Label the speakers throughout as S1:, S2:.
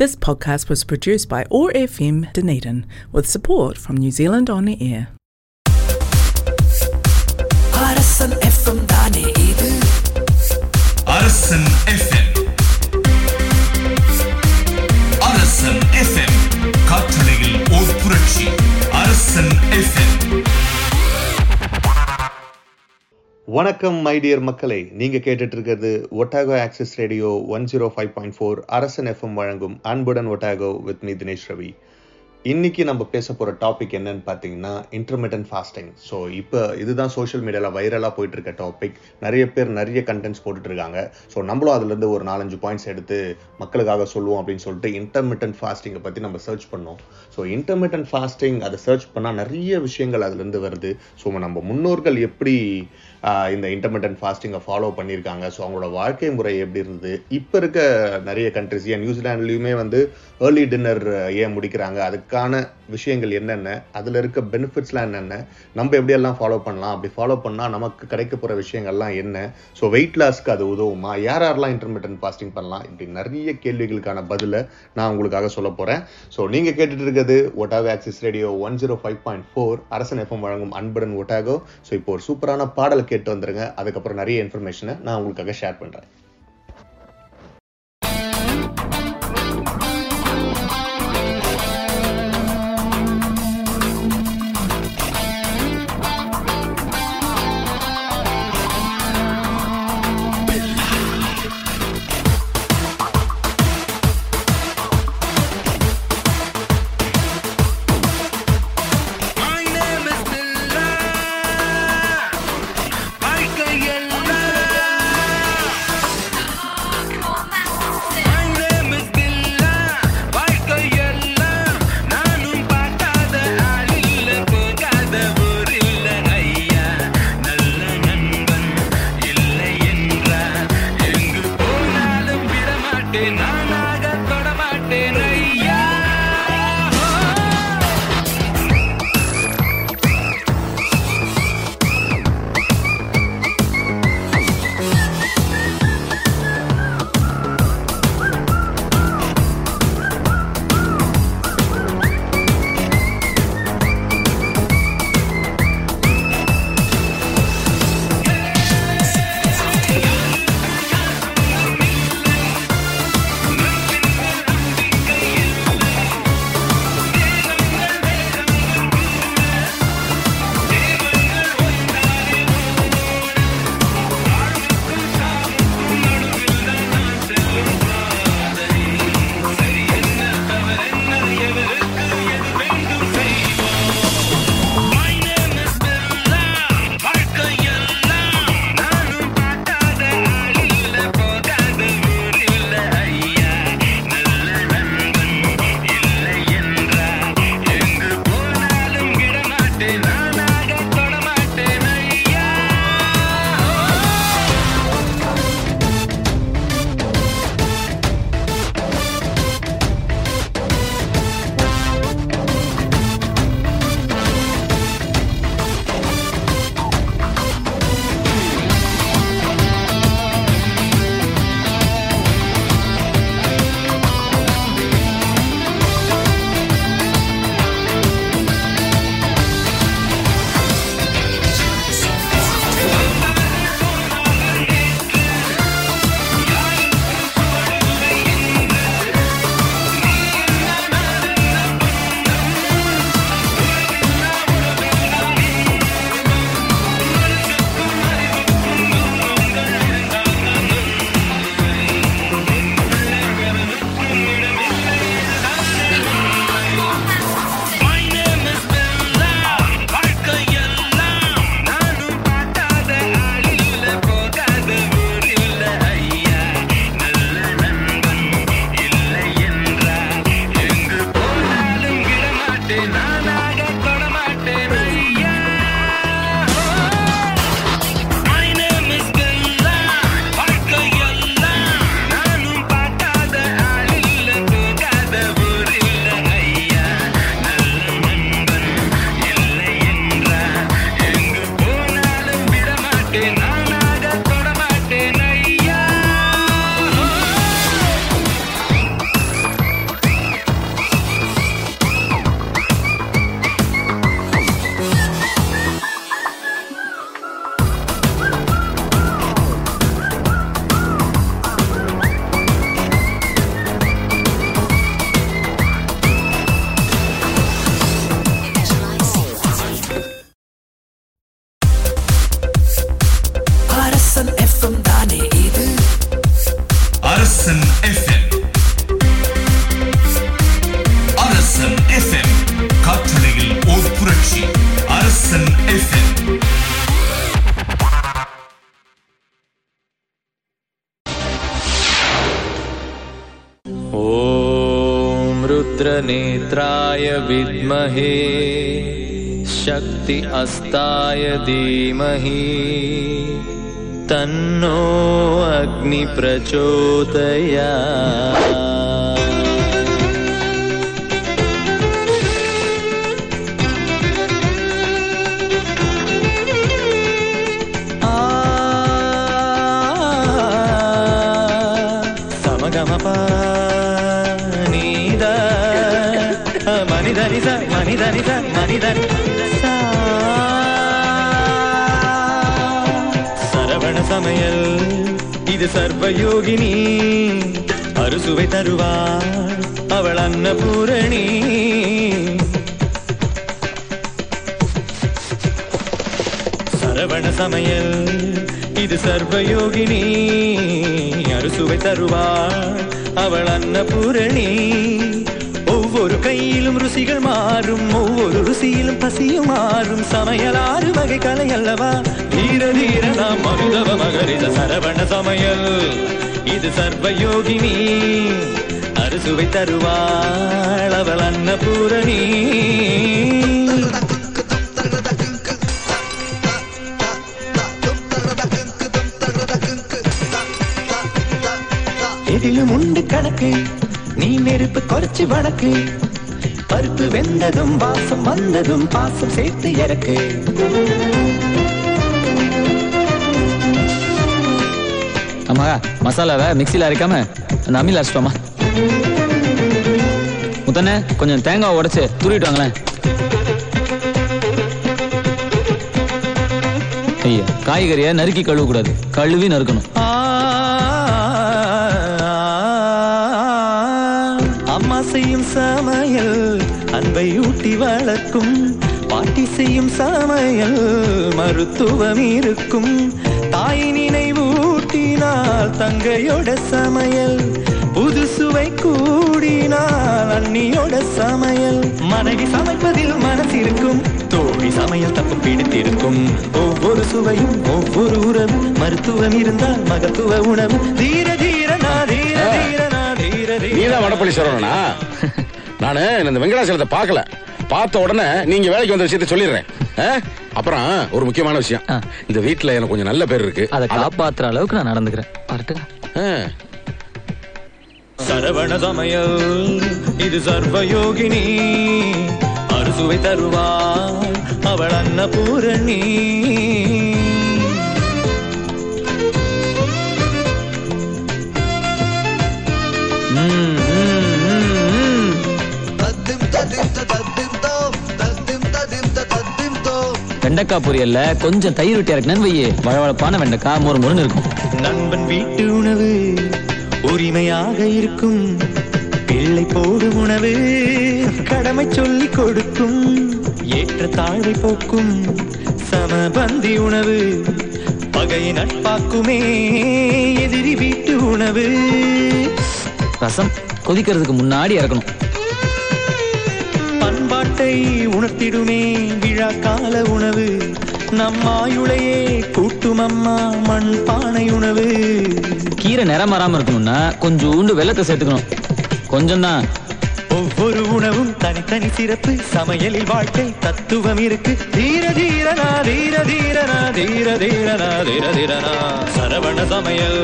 S1: This podcast was produced by OAR FM Dunedin with support from New Zealand On Air.
S2: Arasan FM தானே இது
S3: அரசன் FM அரசன் FM காற்றலையில் ஓர் புரட்சி அரசன் எஃப்எம்
S4: வணக்கம் மை மக்களை மக்களே. நீங்க கேட்டுட்டு இருக்கிறது Otago Access Radio one zero five point four Arasan FM வழங்கும் அன்புடன் Otago with me Dinesh Ravi இன்னைக்கு நம்ம பேச போற டாபிக் என்னன்னு பார்த்தீங்கன்னா இன்டர்மீடியன் ஃபாஸ்டிங் ஸோ இப்போ இதுதான் சோஷியல் மீடியாவில் வைரலாக போயிட்டு இருக்க டாபிக் நிறைய பேர் நிறைய கண்டென்ட்ஸ் போட்டுட்டு இருக்காங்க ஸோ நம்மளும் அதுலேருந்து ஒரு நாலஞ்சு பாயிண்ட்ஸ் எடுத்து மக்களுக்காக சொல்லுவோம் அப்படின்னு சொல்லிட்டு இன்டர்மீடியன் ஃபாஸ்டிங்கை பற்றி நம்ம சர்ச் பண்ணோம். ஸோ இன்டர்மீடியன் ஃபாஸ்டிங் அதை சர்ச் பண்ணால் நிறைய விஷயங்கள் அதுலேருந்து வருது. ஸோ நம்ம முன்னோர்கள் எப்படி இந்த இன்டர்மீடியன்ட் ஃபாஸ்டிங்கை ஃபாலோ பண்ணியிருக்காங்க. ஸோ அவங்களோட வாழ்க்கை முறை எப்படி இருந்தது? இப்போ இருக்க நிறைய கண்ட்ரிஸ் ஏன் நியூசிலாண்ட்லேயுமே வந்து ஏர்லி டின்னர் ஏன் முடிக்கிறாங்க? அதுக்கான விஷயங்கள் என்னென்ன? அதில் இருக்க பெனிஃபிட்ஸ்லாம் என்னென்ன? நம்ம எப்படியெல்லாம் ஃபாலோ பண்ணலாம்? அப்படி ஃபாலோ பண்ணால் நமக்கு கிடைக்க போகிற விஷயங்கள்லாம் என்ன? ஸோ வெயிட் லாஸ்க்கு அது உதவுமா? யார் யாரெல்லாம் இன்டர்மீடியன்ட் ஃபாஸ்டிங் பண்ணலாம்? இப்படி நிறைய கேள்விகளுக்கான பதிலை நான் உங்களுக்காக சொல்ல போகிறேன் ஸோ நீங்கள் கேட்டுட்டு இருக்கிறது Otago Access Radio one zero five point four Arasan FM வழங்கும் அன்புடன் ஒட்டாகோ ஸோ இப்போ ஒரு சூப்பரான பாடல் கேட்டு வந்துருங்க. அதுக்கப்புறம் நிறைய இன்ஃபர்மேஷனை நான் உங்களுக்காக ஷேர் பண்ணுறேன்
S5: शक्ति अस्ताय धीमहि तन्नो अग्नि प्रचोदयात् సమగమప నీద சமையல். இது சர்வயோகினி அறுசுவை தருவார் அவள் அன்னபூரணி. சரவண சமையல் இது சர்வயோகினி அறுசுவை தருவாள் அவள் அன்னபூரணி. ஒவ்வொரு கையிலும் ருசிகள் மாறும். ஒவ்வொரு ருசியிலும் பசியும் மாறும். சமையல் ஆறு வகை கலை அல்லவா? தீர தீர நாம் மருதவ மகரித சரவண சமையல். இது சர்வயோகினி அறுசுவை தருவாள் அவள் அன்னபூரணி. எதிலும் உண்டு கணக்கு. நீ நெருப்பு குறைச்சு வழக்கு பருப்பு வெந்ததும் வாசம் வந்ததும் பாசம் சேர்த்து இறக்கு.
S6: அம்மா மசாலாவை மிக்சியில் அரைக்காம அந்த அம்மியில் அரைச்சிட்டோமா முத்தண்ணே கொஞ்சம் தேங்காய் உடைச்சு துருவிட்டு வாங்களேன். ஐயா காய்கறியை நறுக்கி கழுவக்கூடாது. கழுவி நறுக்கணும்.
S5: சமையல் அன்பை ஊட்டி வளர்க்கும் பாட்டி செய்யும் சமையல் மருத்துவம் இருக்கும். தாய் நினைவூட்டினால் தங்கையோட சமையல் புது சுவை கூடினால் அண்ணியோட சமையல். மனைவி சமைப்பதில் மனசிருக்கும் தோழி சமையல் தப்பு பிடித்திருக்கும் ஒவ்வொரு சுவையும் ஒவ்வொரு உறவு மருத்துவம் இருந்தால் மகத்துவ உணவு. தீர தீரனா தீர தீரனா தீர
S7: நீதான் வடப்பள்ளி சொல்லணும்னா நானு இந்த வெங்கடாசலத்தை பார்க்கல. பார்த்த உடனே நீங்க வேலைக்கு வந்த விஷயத்த சொல்லிடுறேன்? அப்புறம் ஒரு முக்கியமான விஷயம். இந்த வீட்ல எனக்கு கொஞ்சம் நல்ல பேர் இருக்கு.
S6: அதை காப்பாத்துற அளவுக்கு நான் நடந்துக்கிறேன்.
S5: சரவண சமையல் இது சர்வயோகினி. அறுசுவை தருவாள் அவள் அன்னபூரணி.
S6: வெண்டைக்காய் பொரியல்ல கொஞ்சம் தயிர் விட்டு இறக்குனேன்னு வையே. வழவழப்பான வெண்டைக்காய் மொறு மொறுன்னு இருக்கும்.
S5: நண்பன் வீட்டு உணவு உரிமையாக இருக்கும். பிள்ளை போடும் உணவு கடமை சொல்லி கொடுக்கும். ஏற்ற தாழ்வை போக்கும் சமபந்தி உணவு பகையை நட்பாக்குமே எதிரி வீட்டு உணவு.
S6: ரசம் கொதிக்கிறதுக்கு முன்னாடி இறக்கணும்
S5: பண்பாட்டை உணர்த்திடுமே விழா கால உணவு. நம்மாயுளையே கூட்டும் அம்மா மண் பானை உணவு.
S6: கீரை நிறம் மாறாம இருக்கணும்னா கொஞ்சோண்டு வெள்ளத்தை சேர்த்துக்கணும். கொஞ்சம் தான்
S5: ஒவ்வொரு உணவும் தனித்தனி சிறப்பு. சமையலில் வாழ்க்கை தத்துவம் இருக்கு. தீர தீரனா தீர தீரனா தீர தீரனா தீர தீரனா சரவண சமையல்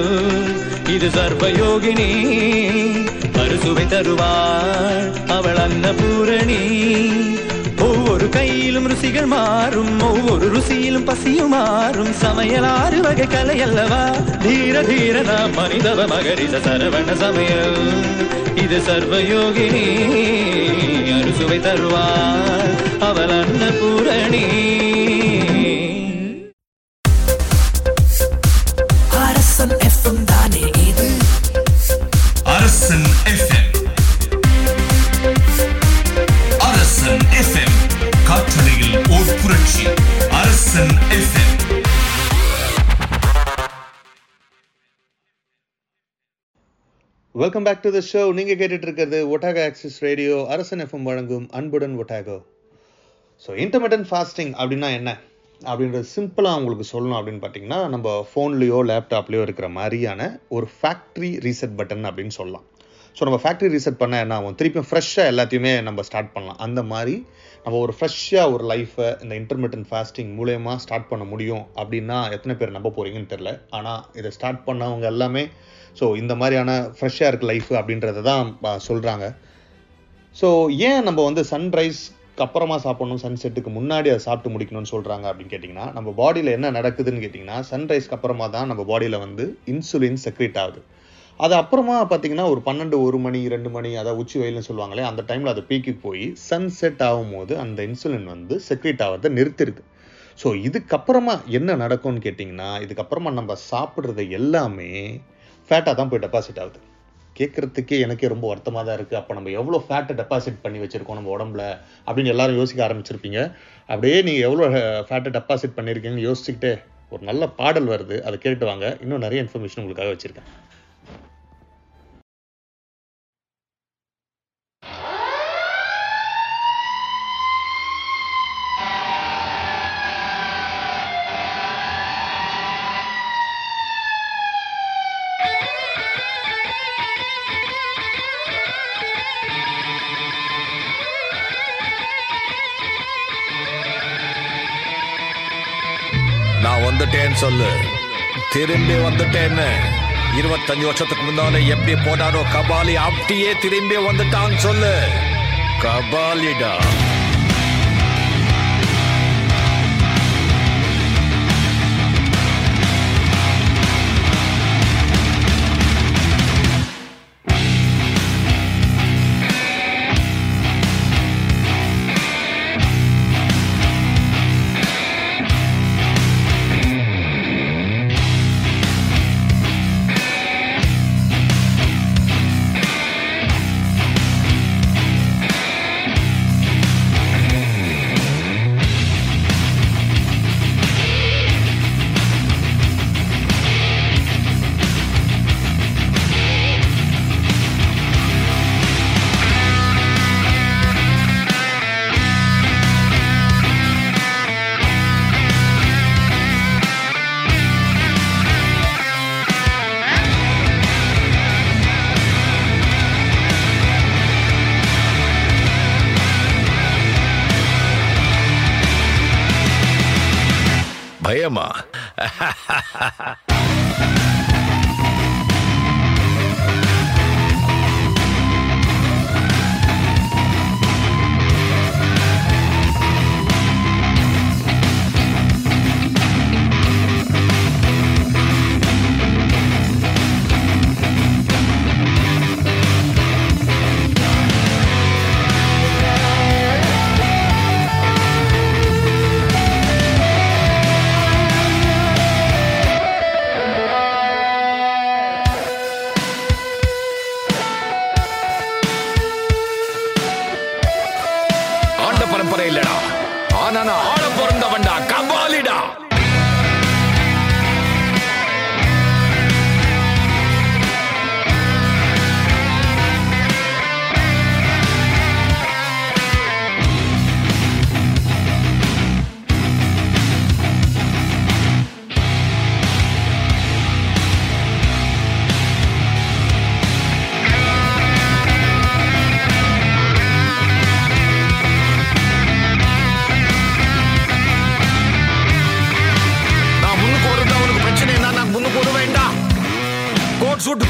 S5: இது சர்வயோகினி. அறுசுவை தருவாள் அவள் அன்னபூரணி. ருசியிலும் ருசிகள் மாறும். ஒவ்வொரு ருசியிலும் பசியும் மாறும். சமையல் ஆறு வகை கலை அல்லவா? தீர தீரனா மனிதவ மகரித சரவண சமையல். இது சர்வயோகினி அறுசுவை தருவாள் அவள்
S3: Annapoorani
S4: welcome back to the show நீங்க கேட்டுட்டு இருக்கிறது Otago Access Radio Arasan FM வழங்கும் அன்புடன் ஒட்டாகோ ஸோ இன்டர்மீடியன்ட் ஃபாஸ்டிங் அப்படின்னா என்ன? அப்படின்றது சிம்பிளாக உங்களுக்கு சொல்லணும் அப்படின்னு பார்த்தீங்கன்னா நம்ம ஃபோன்லேயோ லேப்டாப்லேயோ இருக்கிற மாதிரியான ஒரு ஃபேக்ட்ரி ரீசெட் பட்டன் அப்படின்னு சொல்லலாம். ஸோ நம்ம ஃபேக்ட்ரி ரீசெட் பண்ண என்ன ஆகும்? திருப்பியும் ஃப்ரெஷ்ஷாக எல்லாத்தையுமே நம்ம ஸ்டார்ட் பண்ணலாம். அந்த மாதிரி நம்ம ஒரு ஃப்ரெஷ்ஷாக ஒரு லைஃப்பை இந்த இன்டர்மீடியன்ட் ஃபாஸ்டிங் மூலயமா ஸ்டார்ட் பண்ண முடியும் அப்படின்னா எத்தனை பேர் நம்ப போகிறீங்கன்னு தெரில ஆனால் இதை ஸ்டார்ட் பண்ணவங்க எல்லாமே ஸோ இந்த மாதிரியான ஃப்ரெஷ்ஷாக இருக்க லைஃப் அப்படின்றத தான் சொல்கிறாங்க ஸோ ஏன் நம்ம வந்து சன்ரைஸ்க்கு அப்புறமா சாப்பிடணும் சன்செட்டுக்கு முன்னாடி அதை சாப்பிட்டு முடிக்கணும்னு சொல்கிறாங்க அப்படின்னு கேட்டிங்கன்னா நம்ம பாடியில் என்ன நடக்குதுன்னு கேட்டிங்கன்னா சன்ரைஸ்க்கு அப்புறமா தான் நம்ம பாடியில் வந்து இன்சுலின் செக்ரேட் ஆகுது. அது அப்புறமா பார்த்தீங்கன்னா ஒரு பன்னெண்டு ஒரு மணி ரெண்டு மணி அதாவது உச்சி வயலுன்னு சொல்லுவாங்களே அந்த டைமில் அது பீக்கு போய் சன்செட் ஆகும்போது அந்த இன்சுலின் வந்து செக்ரேட் ஆகிறத நிறுத்திடுது ஸோ இதுக்கப்புறமா என்ன நடக்கும்னு கேட்டிங்கன்னா இதுக்கப்புறமா நம்ம சாப்பிட்றது எல்லாமே ஃபேட்டாக தான் போய் டெபாசிட் ஆகுது. கேட்குறதுக்கே எனக்கே ரொம்ப வருத்தமாக தான் இருக்குது அப்போ நம்ம எவ்வளோ ஃபேட்டை டெபாசிட் பண்ணி வச்சுருக்கோம் நம்ம உடம்புல அப்படின்னு எல்லாரும் யோசிக்க ஆரம்பிச்சிருப்பீங்க. அப்படியே நீங்கள் எவ்வளோ ஃபேட்டை டெபாசிட் பண்ணியிருக்கீங்கன்னு யோசிச்சுக்கிட்டே ஒரு நல்ல பாடல் வருது. அதை கேட்டு வாங்க. இன்னும் நிறைய இன்ஃபர்மேஷன் உங்களுக்காக வச்சுருக்கேன்.
S8: சொல்லு. திரும்பி வந்துட்டேன்னு. இருபத்தஞ்சு வருஷத்துக்கு முன்னால எப்படி போனாரோ கபாலி அப்படியே திரும்பி வந்துட்டான்னு சொல்லு. கபாலிடா.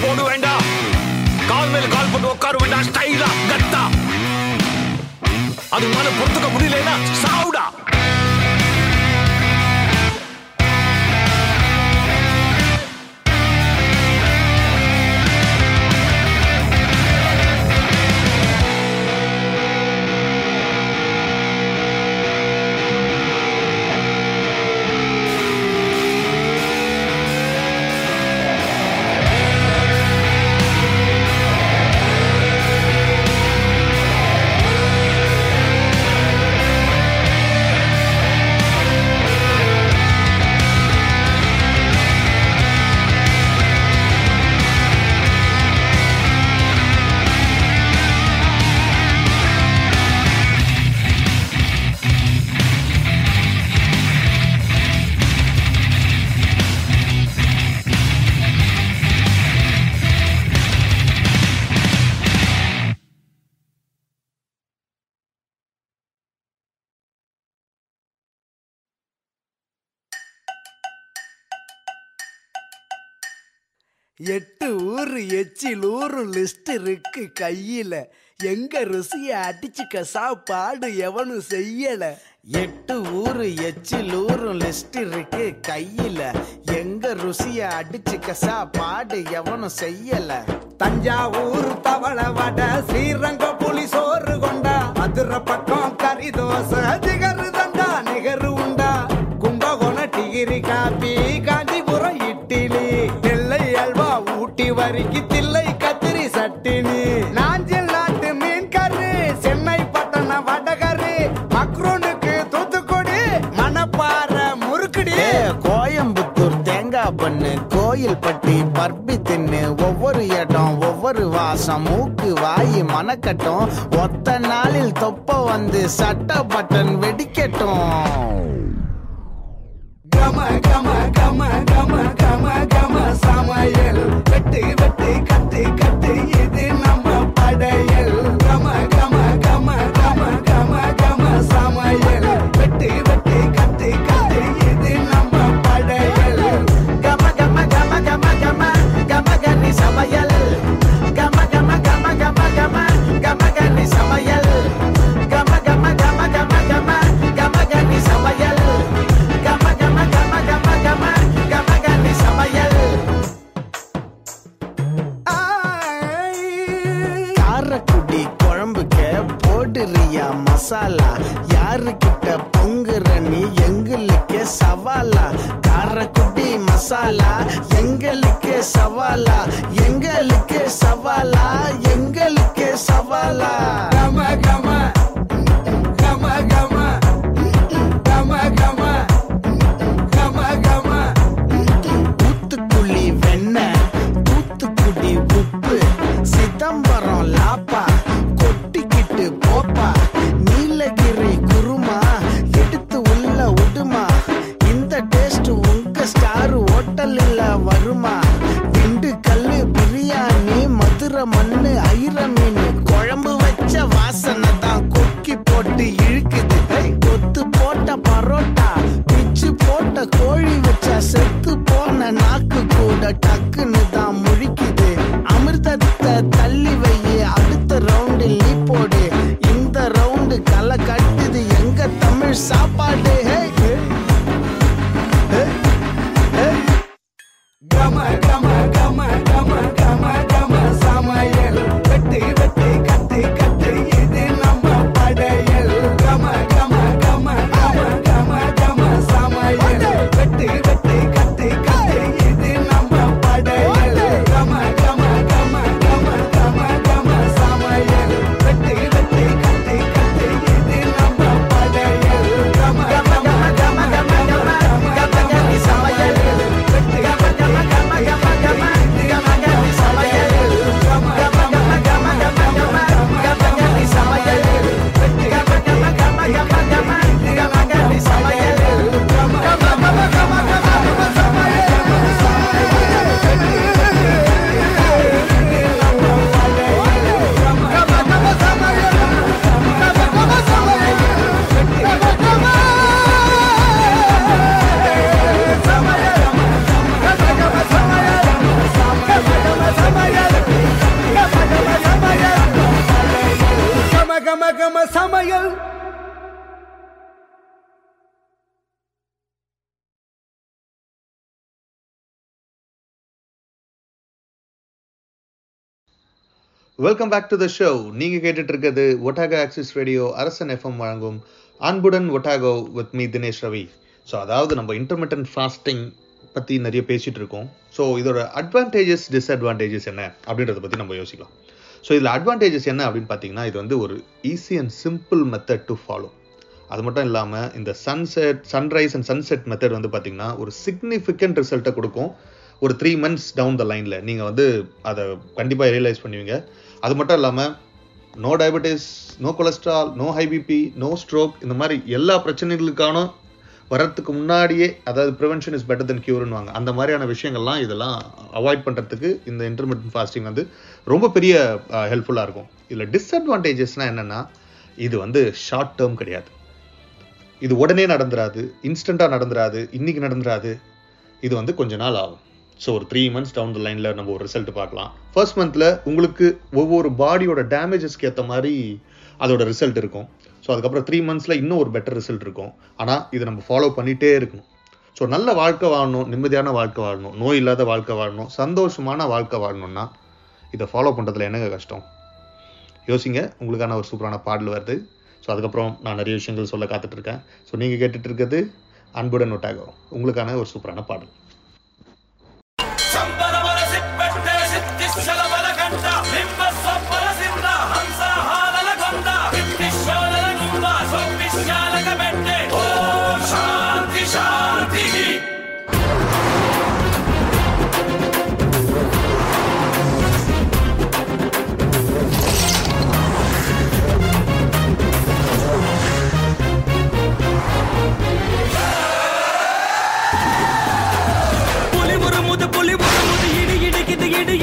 S8: போடு வேண்டாம் கால் மேல கால் போட்டு உட்கார வேண்டாம் ஸ்டைலா கத்தா. அது மேல பொறுத்துக்க முடியலன்னா சாவுடா.
S9: எட்டு ஊரு எச்சில் ஊரு லிஸ்ட் இருக்கு கையில. எங்க ருசிய அடிச்சுக்க சாப்பாடு எவனும் செய்யல. எட்டு ஊரு எச்சில் ஊரு லிஸ்ட் இருக்கு கையில. எங்க ருசிய அடிச்சுக்க சாப்பாடு எவனும் செய்யல. தஞ்சாவூர் தவள வட ஸ்ரீரங்க புலி சோறு கொண்டா. மதுரை பக்கம் கறி தோசை ஜிகரு தண்டா நிகரு உண்டா. கும்பகோண டிகிரி காப்பி கோயில் பட்டி பர்பி தின்னு ஒவ்வொரு இடம் ஒவ்வொரு வாசம் மூக்கு வாய் மனக்கட்டும். ஒத்த நாளில் தொப்ப வந்து சட்ட பட்டன் வெடிக்கட்டும். chambarrón la paz.
S4: Welcome back to the show நீங்கள் கேட்டுட்டு இருக்கிறது Otago Access Radio Arasan FM வழங்கும் அன்புடன் Otago with me Dinesh Ravi so அதாவது நம்ம இன்டர்மீடியன்ட் ஃபாஸ்டிங் பற்றி நிறைய பேசிகிட்டு இருக்கோம் ஸோ இதோட அட்வான்டேஜஸ் டிஸ்அட்வான்டேஜஸ் என்ன? அப்படின்றத பற்றி நம்ம யோசிக்கலாம். ஸோ இதில் அட்வான்டேஜஸ் என்ன அப்படின்னு பார்த்தீங்கன்னா இது வந்து ஒரு easy and simple method to follow அது மட்டும் இல்லாமல் இந்த sunset sunrise and sunset method வந்து பார்த்தீங்கன்னா ஒரு சிக்னிஃபிகண்ட் ரிசல்ட்டை கொடுக்கும். ஒரு த்ரீ மந்த்ஸ் டவுன் த லைனில் நீங்கள் வந்து அதை கண்டிப்பாக ரியலைஸ் பண்ணுவீங்க. அது மட்டும் இல்லாமல் no diabetes no cholesterol no high BP no stroke இந்த மாதிரி எல்லா பிரச்சனைகளுக்கான வரத்துக்கு முன்னாடியே அதாவது ப்ரிவென்ஷன் இஸ் பெட்டர் தென் வாங்க. அந்த மாதிரியான விஷயங்கள்லாம் இதெல்லாம் அவாய்ட் பண்ணுறதுக்கு இந்த இன்டர்மீடியன் ஃபாஸ்டிங் வந்து ரொம்ப பெரிய ஹெல்ப்ஃபுல்லாக இருக்கும். இதில் டிஸ்அட்வான்டேஜஸ்னால் என்னென்னா இது வந்து ஷார்ட் டேர்ம் கிடையாது. இது உடனே நடந்துராது இன்ஸ்டண்ட்டாக நடந்துராது இன்றைக்கி நடந்துராது. இது வந்து கொஞ்ச நாள் ஆகும். ஸோ ஒரு த்ரீ மந்த்ஸ் டவுன் த லைனில் நம்ம ஒரு ரிசல்ட் பார்க்கலாம். ஃபர்ஸ்ட் மந்தில் உங்களுக்கு ஒவ்வொரு பாடியோட டேமேஜஸ்க்கு ஏற்ற மாதிரி அதோட ரிசல்ட் இருக்கும். ஸோ அதுக்கப்புறம் த்ரீ மந்த்ஸில் இன்னும் ஒரு பெட்டர் ரிசல்ட் இருக்கும். ஆனால் இதை நம்ம ஃபாலோ பண்ணிகிட்டே இருக்கணும். ஸோ நல்ல வாழ்க்கை வாழணும் நிம்மதியான வாழ்க்கை வாழணும் நோய் இல்லாத வாழ்க்கை வாழணும் சந்தோஷமான வாழ்க்கை வாழணும்னா இதை ஃபாலோ பண்ணுறதுல என்னங்க கஷ்டம்? யோசிங்க உங்களுக்கான ஒரு சூப்பரான பாடல் வருது. ஸோ அதுக்கப்புறம் நான் நிறைய விஷயங்கள் சொல்ல காத்துட்ருக்கேன் ஸோ நீங்கள் கேட்டுட்ருக்கிறது அன்புடன் ஒட்டாகோ உங்களுக்கான ஒரு சூப்பரான பாடல்.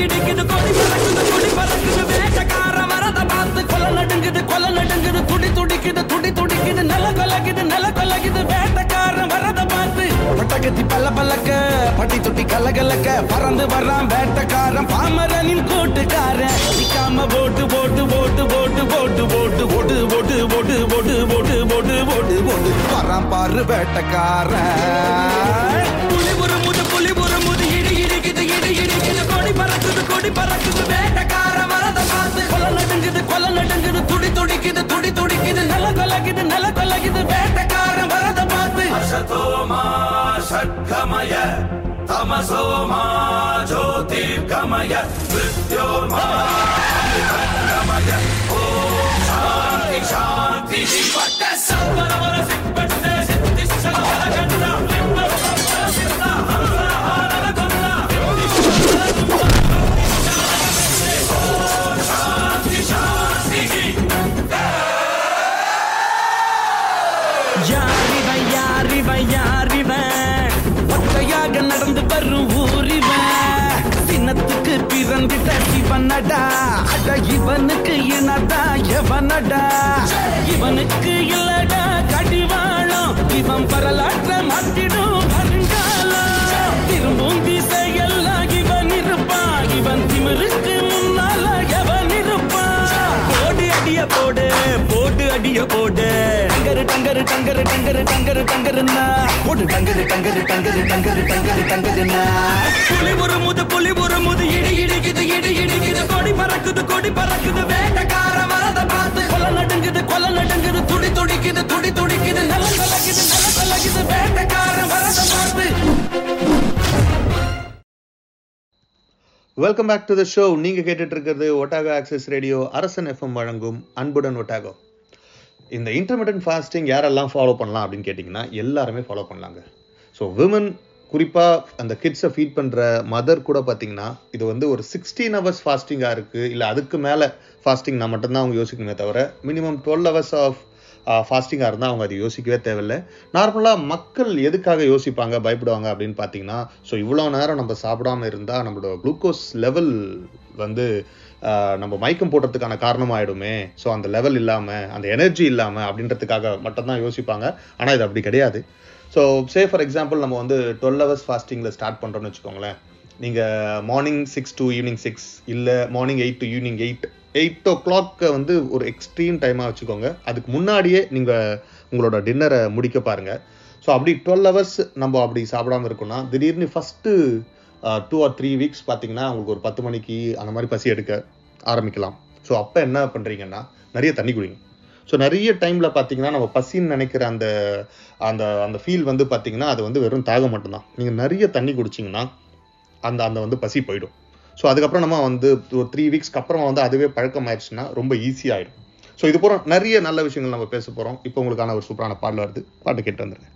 S2: இடிக்குது இடி பறக்குது கொடி பறக்குது வேட்டக்கார மரத பார்த்து கொலை நடுங்குது கொலை நடுங்குது துடி துடிக்குது துடி துடிக்குது நில கொலகுது நில கொலகுது வேட்டக்கார மரத பார்த்து பட்டகத்தி பல்ல பல்லக்க பட்டி தொட்டி கலகலக்க பறந்து வர்றான் வேட்டக்காரன் பாமரனின் கூட்டுக்காரன் நிக்காம போட்டு போட்டு போட்டு போட்டு போட்டு போட்டு போட்டு போட்டு போட்டு போட்டு போட்டு போட்டு போட்டு போட்டு வரான் பாரு வேட்டக்காரன் புலி உருமுது புலி உருமுது இடி இடிக்குது இடி இடிக்குது அடி பறக்குது வேட்டக்கார மரத காத்து கொல நடுங்குது கொல நடுங்குது துடி துடிக்குது துடி துடிக்குது. நல்ல கொலகுது நல்ல கொலகுது வேட்டக்கார மரத பார்த்து. அசதோமா சட்கமய தமசோமா ஜோதிர்கமய மிருத்யோமா கமய ஓம் சாந்தி சாந்தி. வட்ட சம்பரவர சிப்பட்ட டங்கரு டங்கரு டங்கருன்னா போடு டங்கரு டங்கரு டங்கரு டங்கரு டங்கரு டங்கருன்னா புலி ஒரு முது புலி ஒரு முது இடி இடிக்குது இடி இடிக்குது. கொடி பறக்குது கொடி பறக்குது. வேட்டக்கார வரத பார்த்து கொல நடுங்குது கொல நடுங்குது. துடி துடிக்குது துடி துடிக்குது. நல்ல கலக்குது நல்ல கலக்குது. வேட்டக்கார வரத பார்த்து.
S4: Welcome back to the show நீங்கள் கேட்டுட்டு இருக்கிறது Otago Access Radio Arasan FM வழங்கும் அன்புடன் ஒட்டாகோ இந்த இன்டர்மீடியன்ட் ஃபாஸ்டிங் யாரெல்லாம் ஃபாலோ பண்ணலாம் அப்படின்னு கேட்டிங்கன்னா எல்லாருமே ஃபாலோ பண்ணலாங்க. ஸோ விமன் குறிப்பாக அந்த கிட்ஸை ஃபீட் பண்ணுற மதர் கூட பார்த்தீங்கன்னா இது வந்து ஒரு சிக்ஸ்டீன் ஹவர்ஸ் ஃபாஸ்டிங்காக இருக்குது இல்லை அதுக்கு மேலே ஃபாஸ்டிங் நான் மட்டும்தான் அவங்க யோசிக்கணுமே தவிர மினிமம் டுவெல் ஹவர்ஸ் ஆஃப் ஃபாஸ்டிங்காக இருந்தால் அவங்க அது யோசிக்கவே தேவையில்லை. நார்மலாக மக்கள் எதுக்காக யோசிப்பாங்க பயப்படுவாங்க அப்படின்னு பார்த்தீங்கன்னா ஸோ இவ்வளோ நேரம் நம்ம சாப்பிடாம இருந்தால் நம்மளோட குளுக்கோஸ் லெவல் வந்து நம்ம மயக்கம் போடுறதுக்கான காரணமாயிடுமே. ஸோ அந்த லெவல் இல்லாமல் அந்த எனர்ஜி இல்லாமல் அப்படின்றதுக்காக மட்டும்தான் யோசிப்பாங்க. ஆனால் இது அப்படி கிடையாது. ஸோ சே ஃபார் எக்ஸாம்பிள் நம்ம வந்து டுவெல் ஹவர்ஸ் ஃபாஸ்டிங்கில் ஸ்டார்ட் பண்ணுறோம்னு வச்சுக்கோங்களேன். நீங்கள் morning six to evening six இல்லை morning eight to evening eight eight ஓ கிளாக்கை வந்து ஒரு எக்ஸ்ட்ரீம் டைமாக வச்சுக்கோங்க. அதுக்கு முன்னாடியே நீங்கள் உங்களோட டின்னரை முடிக்க பாருங்கள் ஸோ அப்படி டுவெல் ஹவர்ஸ் நம்ம அப்படி சாப்பிடாம இருக்கோம்னா திடீர்னு first two or three weeks பார்த்தீங்கன்னா உங்களுக்கு ஒரு பத்து மணிக்கு அந்த மாதிரி பசி எடுக்க ஆரம்பிக்கலாம். ஸோ அப்போ என்ன பண்ணுறீங்கன்னா நிறைய தண்ணி குடிங்க. ஸோ நிறைய டைமில் பார்த்தீங்கன்னா நம்ம பசின்னு நினைக்கிற அந்த அந்த அந்த ஃபீல் வந்து பார்த்தீங்கன்னா அது வந்து வெறும் தாகம் மட்டும்தான். நீங்கள் நிறைய தண்ணி குடிச்சிங்கன்னா அந்த அந்த வந்து பசி போயிடும். ஸோ அதுக்கப்புறம் நம்ம வந்து ஒரு த்ரீ வீக்ஸ்க்கு அப்புறமா வந்து அதுவே பழக்கம் ஆயிடுச்சுன்னா ரொம்ப ஈஸியாகிடும் ஸோ இது போகிற நிறைய நல்ல விஷயங்கள் நம்ம பேச போகிறோம் இப்போ உங்களுக்கான ஒரு சூப்பரான பாடல் வருது. பாட்டு கேட்டு வந்துருங்க.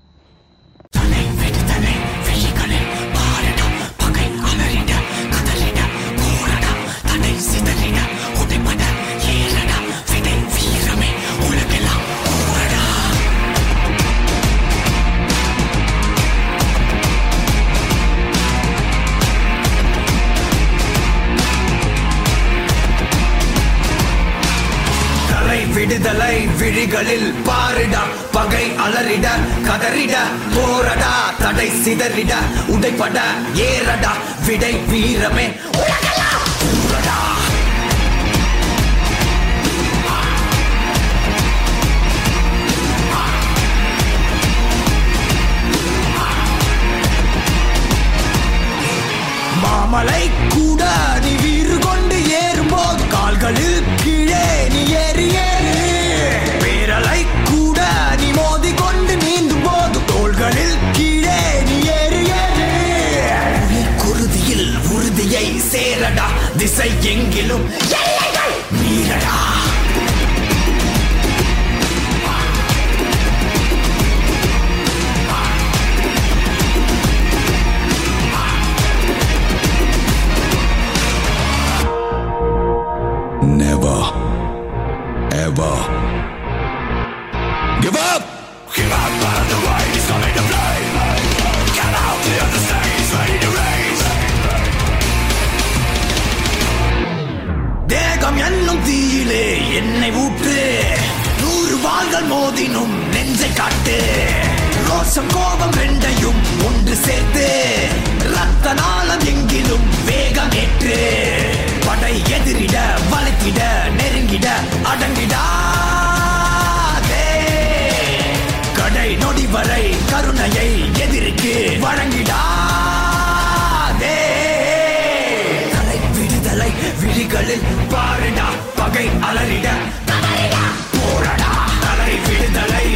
S10: விடுதலை விழிகளில் பாரிட பகை அலறிட கதறிட போரடா தடை சிதறிட உடைப்பட ஏறடா விடை வீரமே. உலகடா அமலை கூட நீ வீறு கொண்டு ஏறும்போது கால்களில் கீழே நீ ஏறி ஏறு. பேரலை கூட நீ மோதி கொண்டு நீந்தும் போது தோள்களில் கீழே நீ ஏறு ஏறு. உறுதியில் உறுதியை சேரடா திசை எங்கிலும் சேர்த்து. ரத்த நாளம் எங்கிலும் வேகமேற்று. படை எதிரிட வளைத்திட நெருங்கிட அடங்கிடாதே. கடை நொடி வரை கருணையை எதிர்க்கு வழங்கிடாதே. தலை விடுதலை விழிகளில் பாருடா பகை அலறிட. போரடா தலை விடுதலை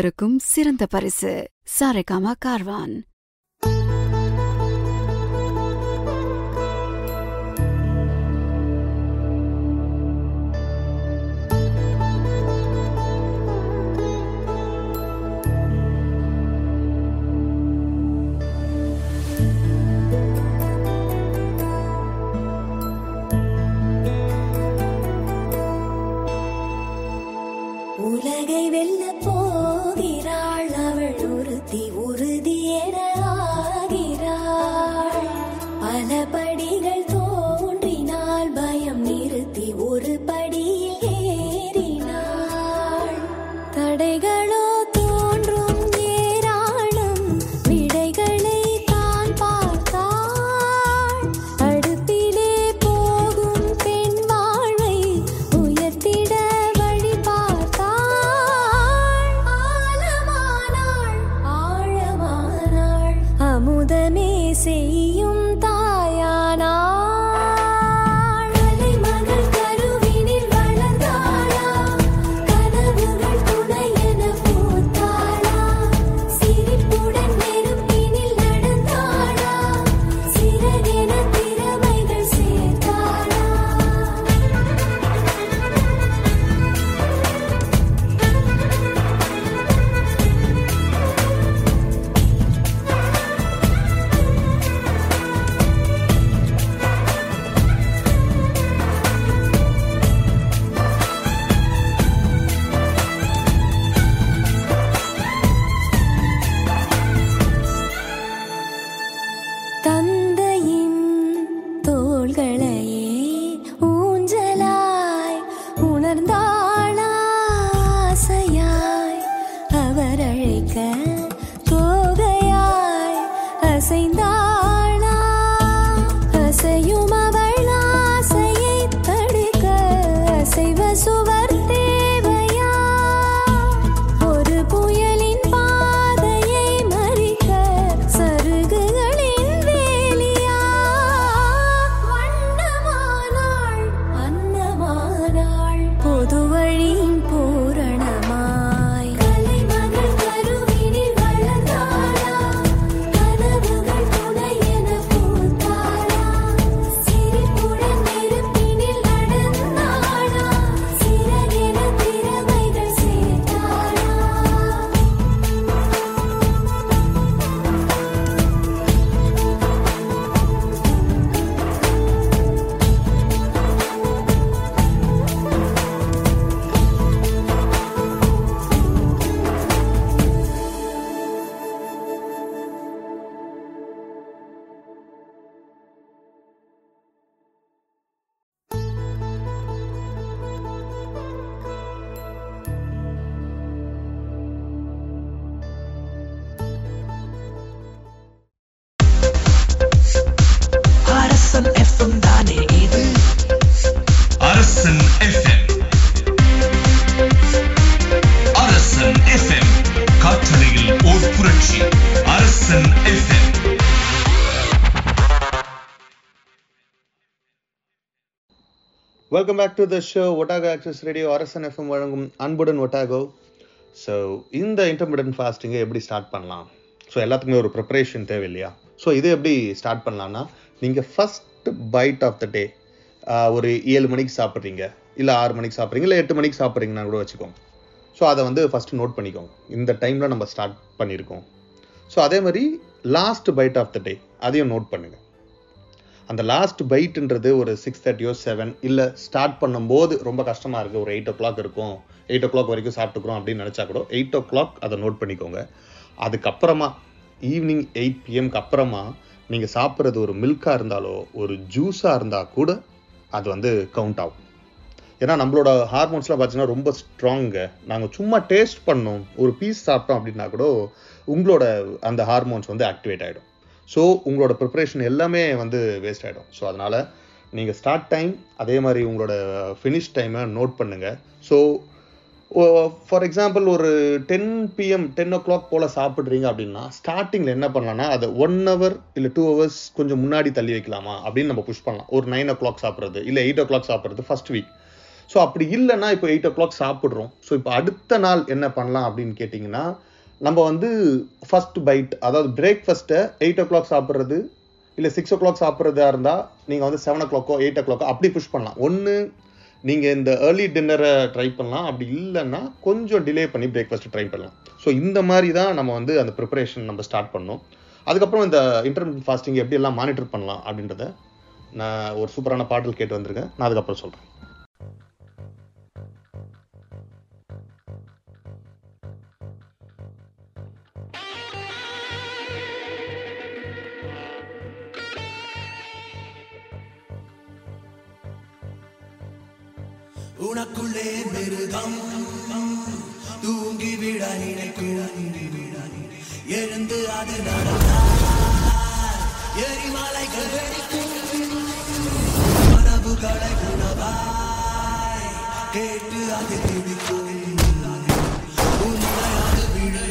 S11: அனைவருக்கும் சிறந்த பரிசு. சாரேகாமா கார்வான்.
S12: உலகை வெல்ல படி
S4: welcome back to the show Otago Access Radio Arasan FM வழங்கும் அன்புடன் ஒட்டாகோ ஸோ இந்த இன்டர்மீடியன் ஃபாஸ்டிங்கை எப்படி ஸ்டார்ட் பண்ணலாம்? ஸோ எல்லாத்துக்குமே ஒரு ப்ரிப்பரேஷன் தேவை இல்லையா ஸோ இது எப்படி ஸ்டார்ட் பண்ணலான்னா நீங்கள் first bite of the day ஒரு ஏழு மணிக்கு சாப்பிட்றீங்க. இல்லை ஆறு மணிக்கு சாப்பிட்றீங்க இல்லை எட்டு மணிக்கு சாப்பிட்றீங்கன்னா கூட வச்சுக்கோங்க. ஸோ அதை வந்து ஃபஸ்ட்டு நோட் பண்ணிக்கோங்க. இந்த டைமில் நம்ம ஸ்டார்ட் பண்ணியிருக்கோம் ஸோ அதே மாதிரி last bite of the day அதையும் நோட் பண்ணுங்கள் அந்த லாஸ்ட் பைட்டுன்றது ஒரு சிக்ஸ் தேர்ட்டியோ செவன் இல்லை ஸ்டார்ட் பண்ணும்போது ரொம்ப கஷ்டமாக இருக்குது ஒரு எயிட் ஓ கிளாக் இருக்கும். எயிட் ஓ கிளாக் வரைக்கும் சாப்பிட்டுக்கிறோம் அப்படின்னு நினச்சா கூட எயிட் ஓ கிளாக் அதை நோட் பண்ணிக்கோங்க. அதுக்கப்புறமா ஈவினிங் எயிட் பிஎம்க்கு அப்புறமா நீங்கள் சாப்பிட்றது ஒரு மில்காக இருந்தாலோ ஒரு ஜூஸாக இருந்தால் கூட அது வந்து கவுண்ட் ஆகும். ஏன்னா நம்மளோட ஹார்மோன்ஸ்லாம் பார்த்தீங்கன்னா ரொம்ப ஸ்ட்ராங்க நாங்கள் சும்மா டேஸ்ட் பண்ணோம் ஒரு பீஸ் சாப்பிட்டோம் அப்படின்னா கூட உங்களோட அந்த ஹார்மோன்ஸ் வந்து ஆக்டிவேட் ஆகிடும் ஸோ உங்களோட ப்ரிப்பரேஷன் எல்லாமே வந்து வேஸ்ட் ஆகிடும் ஸோ அதனால் நீங்கள் ஸ்டார்ட் டைம் அதே மாதிரி உங்களோட ஃபினிஷ் டைமை நோட் பண்ணுங்கள் ஸோ ஃபார் எக்ஸாம்பிள் ஒரு ten PM ten o'clock போல் சாப்பிட்றீங்க அப்படின்னா ஸ்டார்டிங்கில் என்ன பண்ணலாம்னா அதை ஒன் ஹவர் இல்லை டூ ஹவர்ஸ் கொஞ்சம் முன்னாடி தள்ளி வைக்கலாமா அப்படின்னு நம்ம புஷ் பண்ணலாம். ஒரு நைன் ஓ கிளாக் சாப்பிட்றது இல்லை எயிட் ஓ கிளாக் சாப்பிட்றது ஃபர்ஸ்ட் வீக் ஸோ அப்படி இல்லைன்னா இப்போ எயிட் ஓ கிளாக் சாப்பிட்றோம். ஸோ இப்போ அடுத்த நாள் என்ன பண்ணலாம் அப்படின்னு கேட்டிங்கன்னா நம்ம வந்து ஃபர்ஸ்ட் பைட் அதாவது பிரேக்ஃபாஸ்ட்டை எயிட் ஓ கிளாக் சாப்பிட்றது இல்லை சிக்ஸ் ஓ கிளாக் சாப்பிட்றதா இருந்தால் நீங்கள் வந்து செவன் ஓ கிளாக்கோ எயிட் ஓ கிளாக்கோ அப்படி புஷ் பண்ணலாம். ஒன்று நீங்கள் இந்த ஏர்லி டின்னரை ட்ரை பண்ணலாம். அப்படி இல்லைன்னா கொஞ்சம் டிலே பண்ணி பிரேக்ஃபாஸ்ட் ட்ரை பண்ணலாம். ஸோ இந்த மாதிரி தான் நம்ம வந்து அந்த ப்ரிப்பரேஷன் நம்ம ஸ்டார்ட் பண்ணோம். அதுக்கப்புறம் இந்த இன்டர்மீடியட் ஃபாஸ்டிங் எப்படி எல்லாம் மானிட்டர் பண்ணலாம் அப்படின்றத நான் ஒரு சூப்பரான பாடல் கேட்டு வந்திருக்கேன். நான் அதுக்கப்புறம் சொல்கிறேன்
S13: உனக்குள்ளே மிருகம். தூங்கிவிட நினைக்கும். எழுந்து அது நடந்தார் எரிமலைகள் வெடிக்கும். கனவுகளை உணவாய். கேட்டு அது துடிக்கும் உன்னை அது விழுங்கி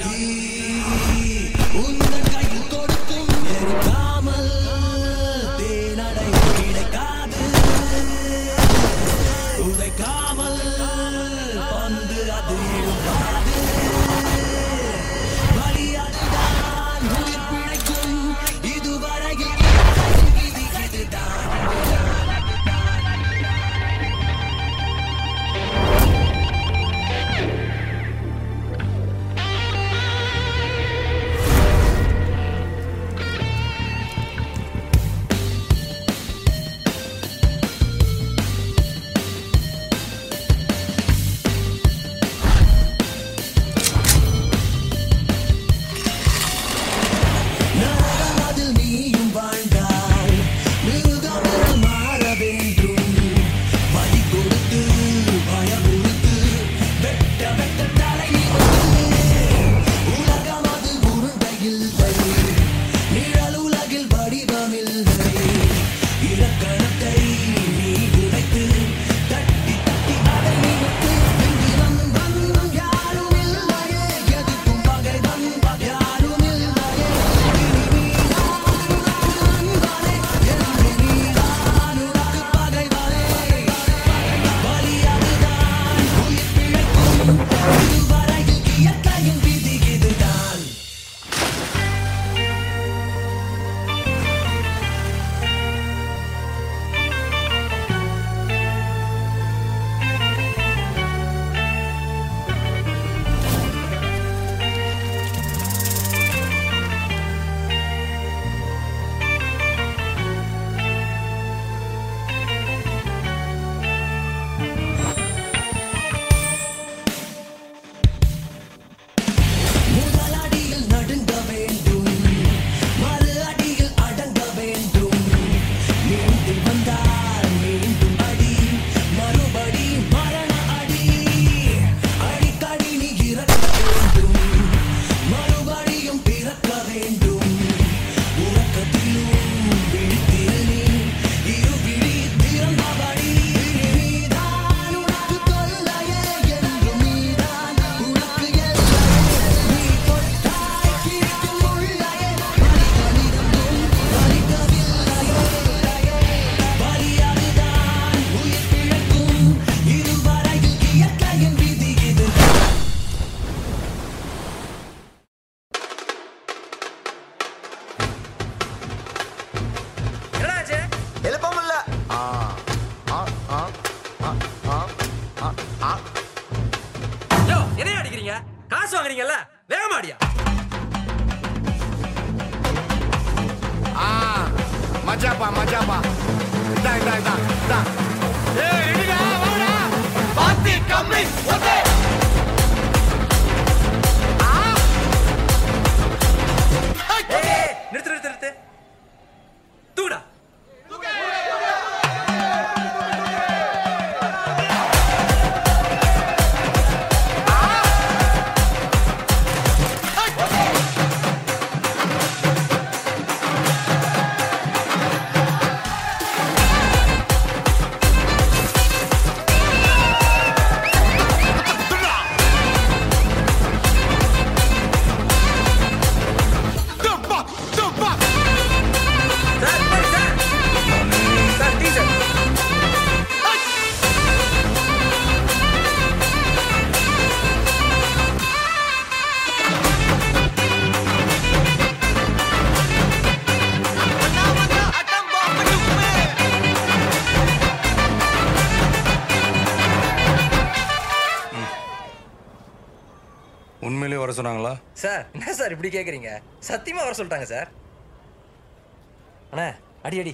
S14: இப்படி கேட்குறீங்க சத்தியமா வர சொல்லிட்டாங்க சார் அண்ணா அடி அடி.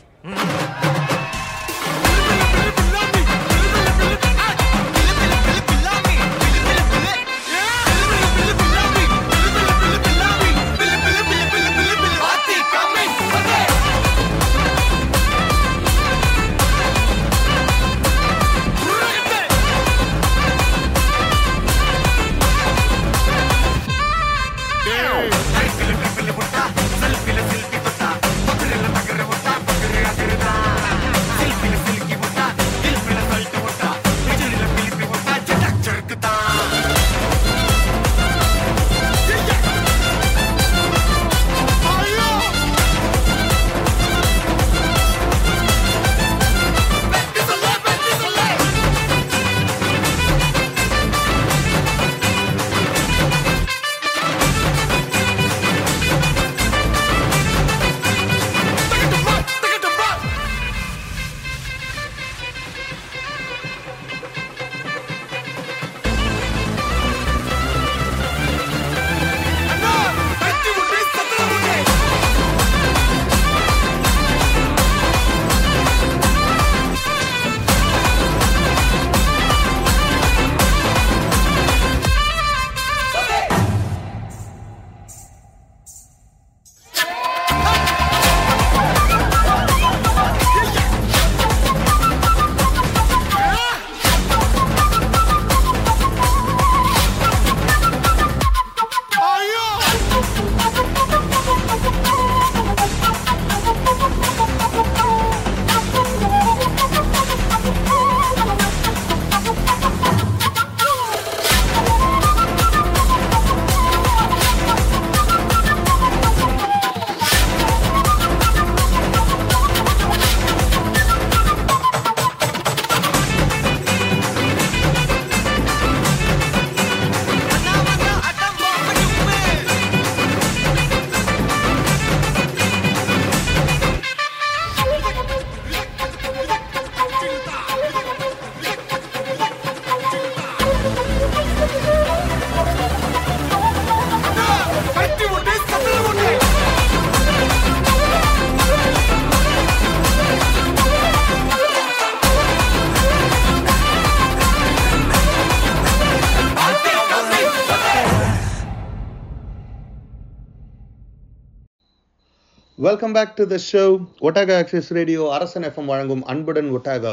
S4: Welcome back to the show Otago Access Radio Arasan FM வழங்கும் அன்புடன் ஒட்டாகா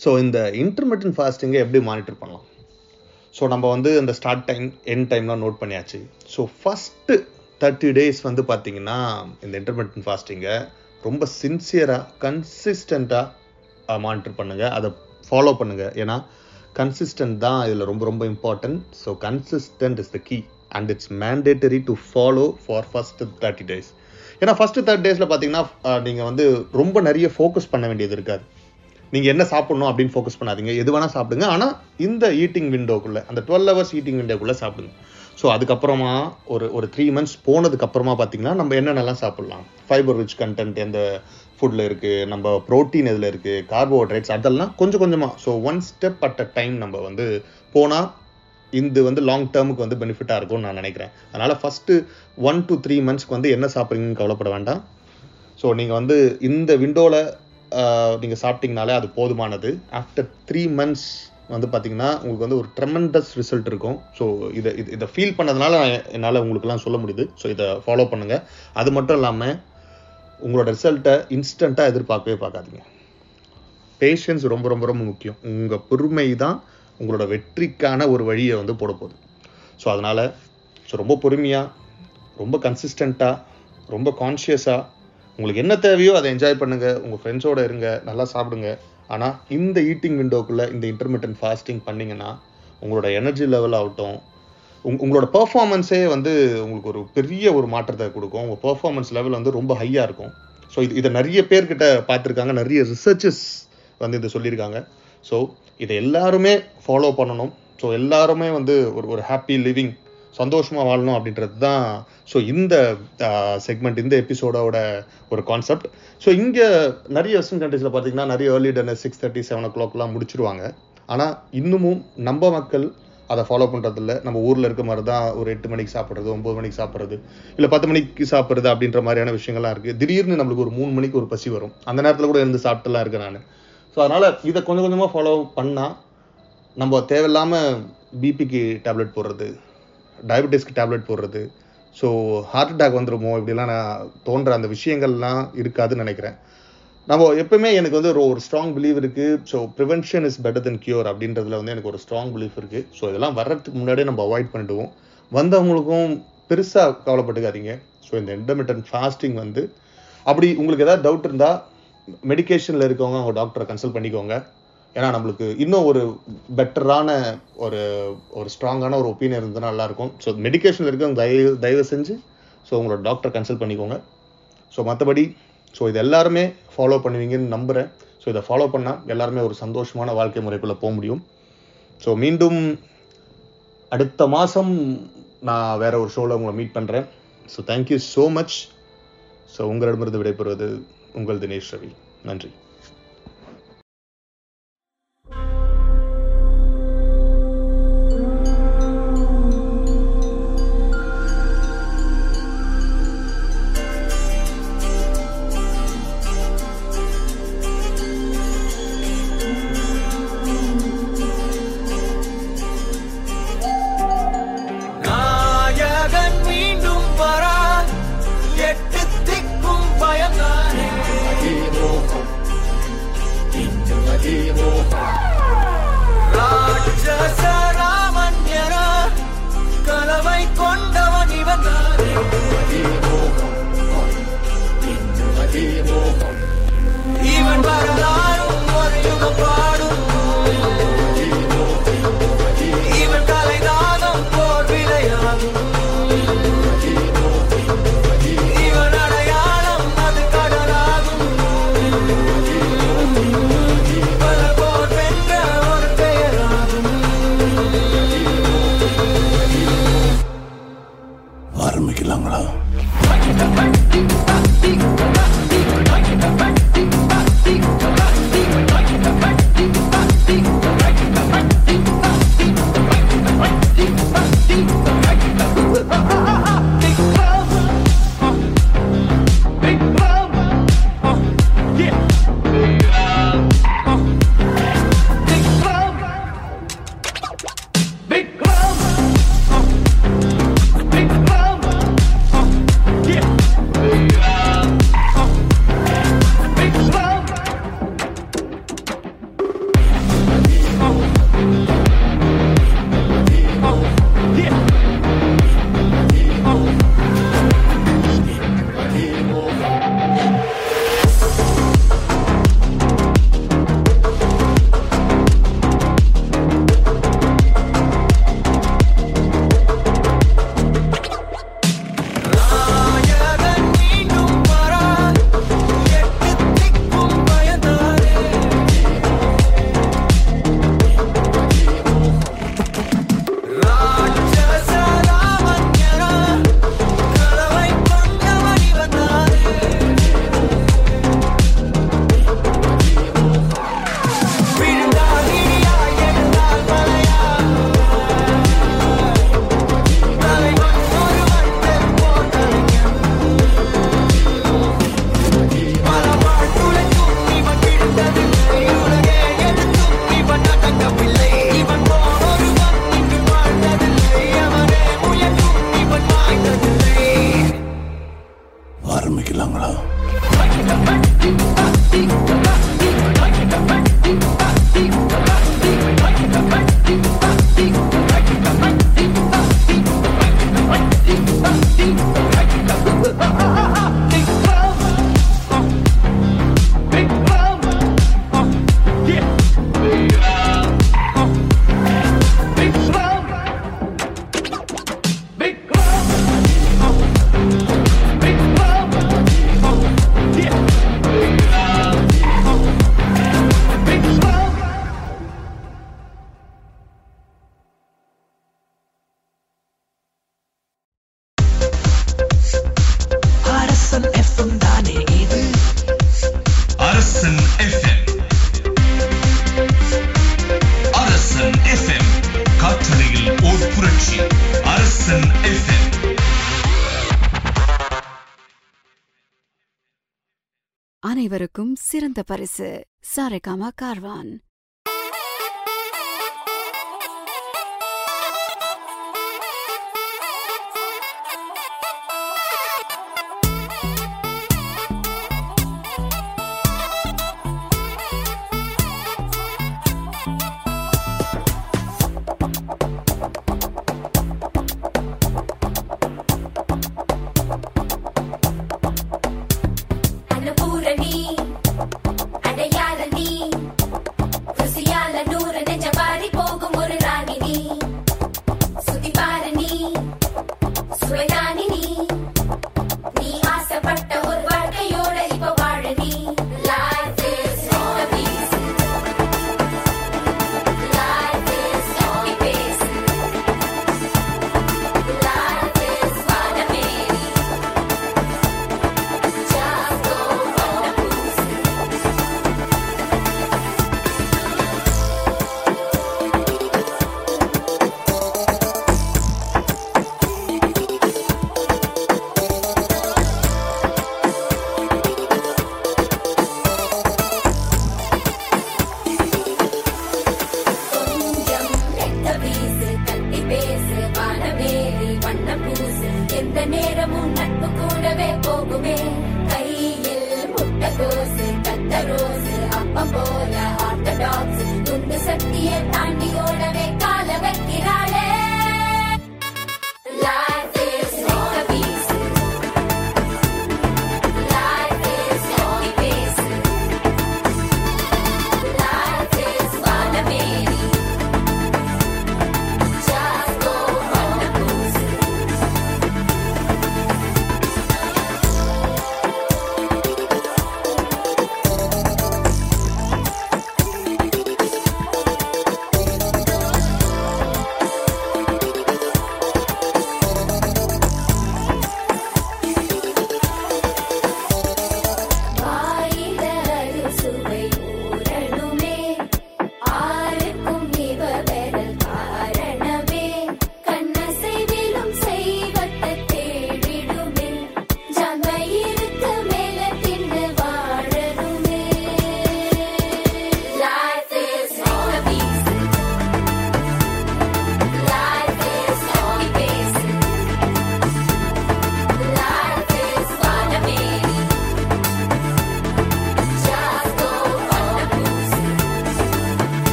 S4: ஸோ இந்த இன்டர்மீடியன் ஃபாஸ்டிங்கை எப்படி மானிட்டர் பண்ணலாம்? ஸோ நம்ம வந்து அந்த ஸ்டார்ட் டைம் என் டைம்லாம் நோட் பண்ணியாச்சு. ஸோ ஃபஸ்ட்டு தேர்ட்டி டேஸ் வந்து பார்த்தீங்கன்னா இந்த இன்டர்மீடியன் ஃபாஸ்டிங்கை ரொம்ப சின்சியராக கன்சிஸ்டண்ட்டாக மானிட்டர் பண்ணுங்கள் அதை ஃபாலோ பண்ணுங்கள் ஏன்னா கன்சிஸ்டன்ட் தான் இதில் ரொம்ப ரொம்ப important so consistent is the key and it's mandatory to follow for first thirty days ஏன்னா ஃபஸ்ட்டு தேர்ட் டேஸில் பார்த்தீங்கன்னா நீங்கள் வந்து ரொம்ப நிறைய ஃபோக்கஸ் பண்ண வேண்டியது இருக்காது. நீங்கள் என்ன சாப்பிடணும் அப்படின்னு ஃபோக்கஸ் பண்ணாதீங்க. எது வேணால் சாப்பிடுங்க. ஆனால் இந்த ஈட்டிங் விண்டோக்குள்ளே அந்த டுவெல் ஹவர்ஸ் ஈட்டிங் விண்டோக்குள்ளே சாப்பிடுங்க. ஸோ அதுக்கப்புறமா ஒரு ஒரு த்ரீ மந்த்ஸ் போனதுக்கப்புறமா பார்த்தீங்கன்னா நம்ம என்னென்னலாம் சாப்பிட்லாம்? ஃபைபர் ரிச் கண்டென்ட் எந்த ஃபுட்டில் இருக்குது நம்ம ப்ரோட்டீன் எதில் இருக்குது கார்போஹைட்ரேட்ஸ் அதெல்லாம் கொஞ்சம் கொஞ்சமாக so one step at a time நம்ம வந்து போனால் இது வந்து லாங் டேர்முக்கு வந்து பெனிஃபிட்டாக இருக்கும்னு நான் நினைக்கிறேன். அதனால் ஃபஸ்ட்டு ஒன் டு த்ரீ மந்த்ஸ்க்கு வந்து என்ன சாப்பிட்றீங்கன்னு கவலைப்பட வேண்டாம். ஸோ நீங்கள் வந்து இந்த விண்டோவில் நீங்கள் சாப்பிட்டீங்கனாலே அது போதுமானது. ஆஃப்டர் த்ரீ மந்த்ஸ் வந்து பார்த்தீங்கன்னா உங்களுக்கு வந்து ஒரு ட்ரெமெண்டஸ் ரிசல்ட் இருக்கும். ஸோ இதை இது இதை ஃபீல் பண்ணதுனால என்னால் உங்களுக்குலாம் சொல்ல முடியுது. ஸோ இதை ஃபாலோ பண்ணுங்கள் அது மட்டும் இல்லாமல் உங்களோட ரிசல்ட்டை இன்ஸ்டண்ட்டாக எதிர்பார்க்கவே பார்க்காதீங்க. பேஷன்ஸ் ரொம்ப ரொம்ப ரொம்ப முக்கியம். உங்கள் பொறுமை தான் உங்களோட வெற்றிக்கான ஒரு வழியை வந்து போட போகுது. ஸோ அதனால் ஸோ ரொம்ப பொறுமையாக ரொம்ப கன்சிஸ்டண்ட்டாக ரொம்ப கான்ஷியஸாக உங்களுக்கு என்ன தேவையோ அதை என்ஜாய் பண்ணுங்கள் உங்கள் ஃப்ரெண்ட்ஸோட இருங்க நல்லா சாப்பிடுங்க. ஆனால் இந்த ஈட்டிங் விண்டோக்குள்ளே இந்த இன்டர்மீடியன்ட் ஃபாஸ்டிங் பண்ணிங்கன்னா உங்களோட எனர்ஜி லெவல் ஆகட்டும் உங் உங்களோட பர்ஃபார்மன்ஸே வந்து உங்களுக்கு ஒரு பெரிய ஒரு மாற்றத்தை கொடுக்கும். உங்கள் பர்ஃபார்மன்ஸ் லெவல் வந்து ரொம்ப ஹையாக இருக்கும். ஸோ இது இதை நிறைய பேர்கிட்ட பார்த்துருக்காங்க. நிறைய ரிசர்ச்சஸ் வந்து இதை சொல்லியிருக்காங்க. ஸோ இதை எல்லாருமே ஃபாலோ பண்ணணும். ஸோ எல்லாருமே வந்து ஒரு ஒரு ஹாப்பி லிவிங் சந்தோஷமாக வாழணும் அப்படின்றது தான். ஸோ இந்த செக்மெண்ட் இந்த எபிசோடோட ஒரு கான்செப்ட் ஸோ இங்கே நிறைய வெஸ்டர்ன் கண்ட்ரீஸில் பார்த்தீங்கன்னா நிறைய early dinner six thirty seven ஓ கிளாக்லாம் முடிச்சிருவாங்க. ஆனால் இன்னமும் நம்ம மக்கள் அதை ஃபாலோ பண்ணுறதில்ல நம்ம ஊரில் இருக்க மாதிரி தான் ஒரு எட்டு மணிக்கு சாப்பிட்றது ஒம்பது மணிக்கு சாப்பிட்றது இல்லை பத்து மணிக்கு சாப்பிட்றது அப்படின்ற மாதிரியான விஷயங்கள்லாம் இருக்குது திடீர்னு நம்மளுக்கு ஒரு மூணு மணிக்கு ஒரு பசி வரும். அந்த நேரத்தில் கூட இருந்து சாப்பிட்டுலாம் இருக்கேன் நான். அதனால் இதை கொஞ்சம் கொஞ்சமாக ஃபாலோ பண்ணால் நம்ம தேவையில்லாமல் பிபிக்கு டேப்லெட் போடுறது டயபெட்டிஸ்க்கு டேப்லெட் போடுறது. ஸோ ஹார்ட் அட்டாக் வந்துருமோ இப்படிலாம் நான் தோன்ற அந்த விஷயங்கள்லாம் இருக்காதுன்னு நினைக்கிறேன். நம்ம எப்பவுமே எனக்கு வந்து ஒரு ஒரு ஸ்ட்ராங் பிலீவ் இருக்குது so prevention is better than cure அப்படின்றதுல வந்து எனக்கு ஒரு ஸ்ட்ராங் பிலீஃப் இருக்குது ஸோ இதெல்லாம் வர்றதுக்கு முன்னாடியே நம்ம அவாய்ட் பண்ணிடுவோம். வந்தவங்களுக்கும் பெருசாக கவலைப்பட்டுக்காதீங்க. ஸோ இந்த இன்டர்மீடியன்ட் ஃபாஸ்டிங் வந்து அப்படி உங்களுக்கு ஏதாவது டவுட் இருந்தால் மெடிக்கேஷனில் இருக்கவங்க அவங்க டாக்டரை கன்சல்ட் பண்ணிக்கோங்க. ஏன்னா நம்மளுக்கு இன்னும் ஒரு பெட்டரான ஒரு ஒரு ஸ்ட்ராங்கான ஒரு ஒப்பீனியன் இருந்தால் நல்லாயிருக்கும். ஸோ மெடிக்கேஷனில் இருக்கவங்க தயவு தயவு செஞ்சு ஸோ உங்களோட டாக்டரை கன்சல்ட் பண்ணிக்கோங்க. ஸோ மற்றபடி ஸோ இது எல்லாருமே ஃபாலோ பண்ணுவீங்கன்னு நம்புகிறேன் ஸோ இதை ஃபாலோ பண்ணால் எல்லாருமே ஒரு சந்தோஷமான வாழ்க்கை முறைக்குள்ளே போக முடியும். ஸோ மீண்டும் அடுத்த மாதம் நான் வேற ஒரு ஷோவில் உங்களை மீட் பண்ணுறேன் so thank you so much so உங்களிடமிருந்து விடைபெறுவது உங்கள் தினேஷ் ரவி நன்றி.
S3: ஆரம்பிக்கலாங்களா?
S11: சிறந்த பரிசு சாரேகாமா கார்வான்
S1: me.